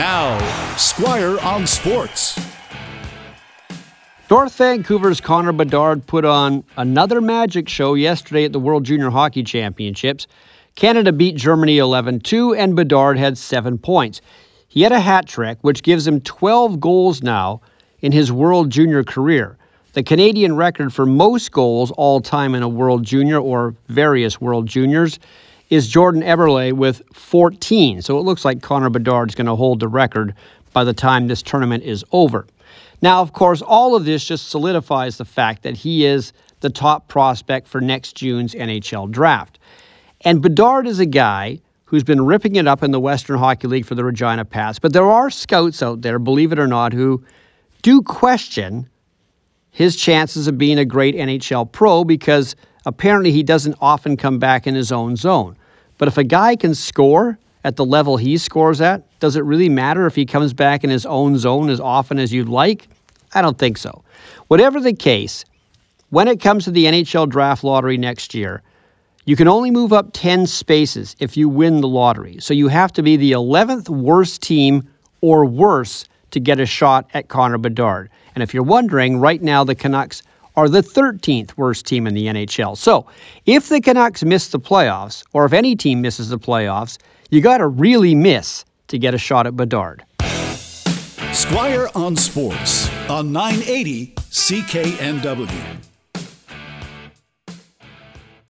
Now, Squire on Sports. North Vancouver's Connor Bedard put on another magic show yesterday at the World Junior Hockey Championships. Canada beat Germany 11 2, and Bedard had seven points. He had a hat trick, which gives him 12 goals now in his World Junior career. The Canadian record for most goals all time in a World Junior or various World Juniors is Jordan Eberle with 14. So it looks like Connor Bedard is going to hold the record by the time this tournament is over. Now, of course, all of this just solidifies the fact that he is the top prospect for next June's NHL draft. And Bedard is a guy who's been ripping it up in the Western Hockey League for the Regina Pats. But there are scouts out there, believe it or not, who do question his chances of being a great NHL pro because apparently he doesn't often come back in his own zone. But if a guy can score at the level he scores at, does it really matter if he comes back in his own zone as often as you'd like? I don't think so. Whatever the case, when it comes to the NHL draft lottery next year, you can only move up 10 spaces if you win the lottery. So you have to be the 11th worst team or worse to get a shot at Connor Bedard. And if you're wondering, right now the Canucks are the 13th worst team in the NHL. So if the Canucks miss the playoffs, or if any team misses the playoffs, you got to really miss to get a shot at Bedard. Squire on Sports on 980 CKNW.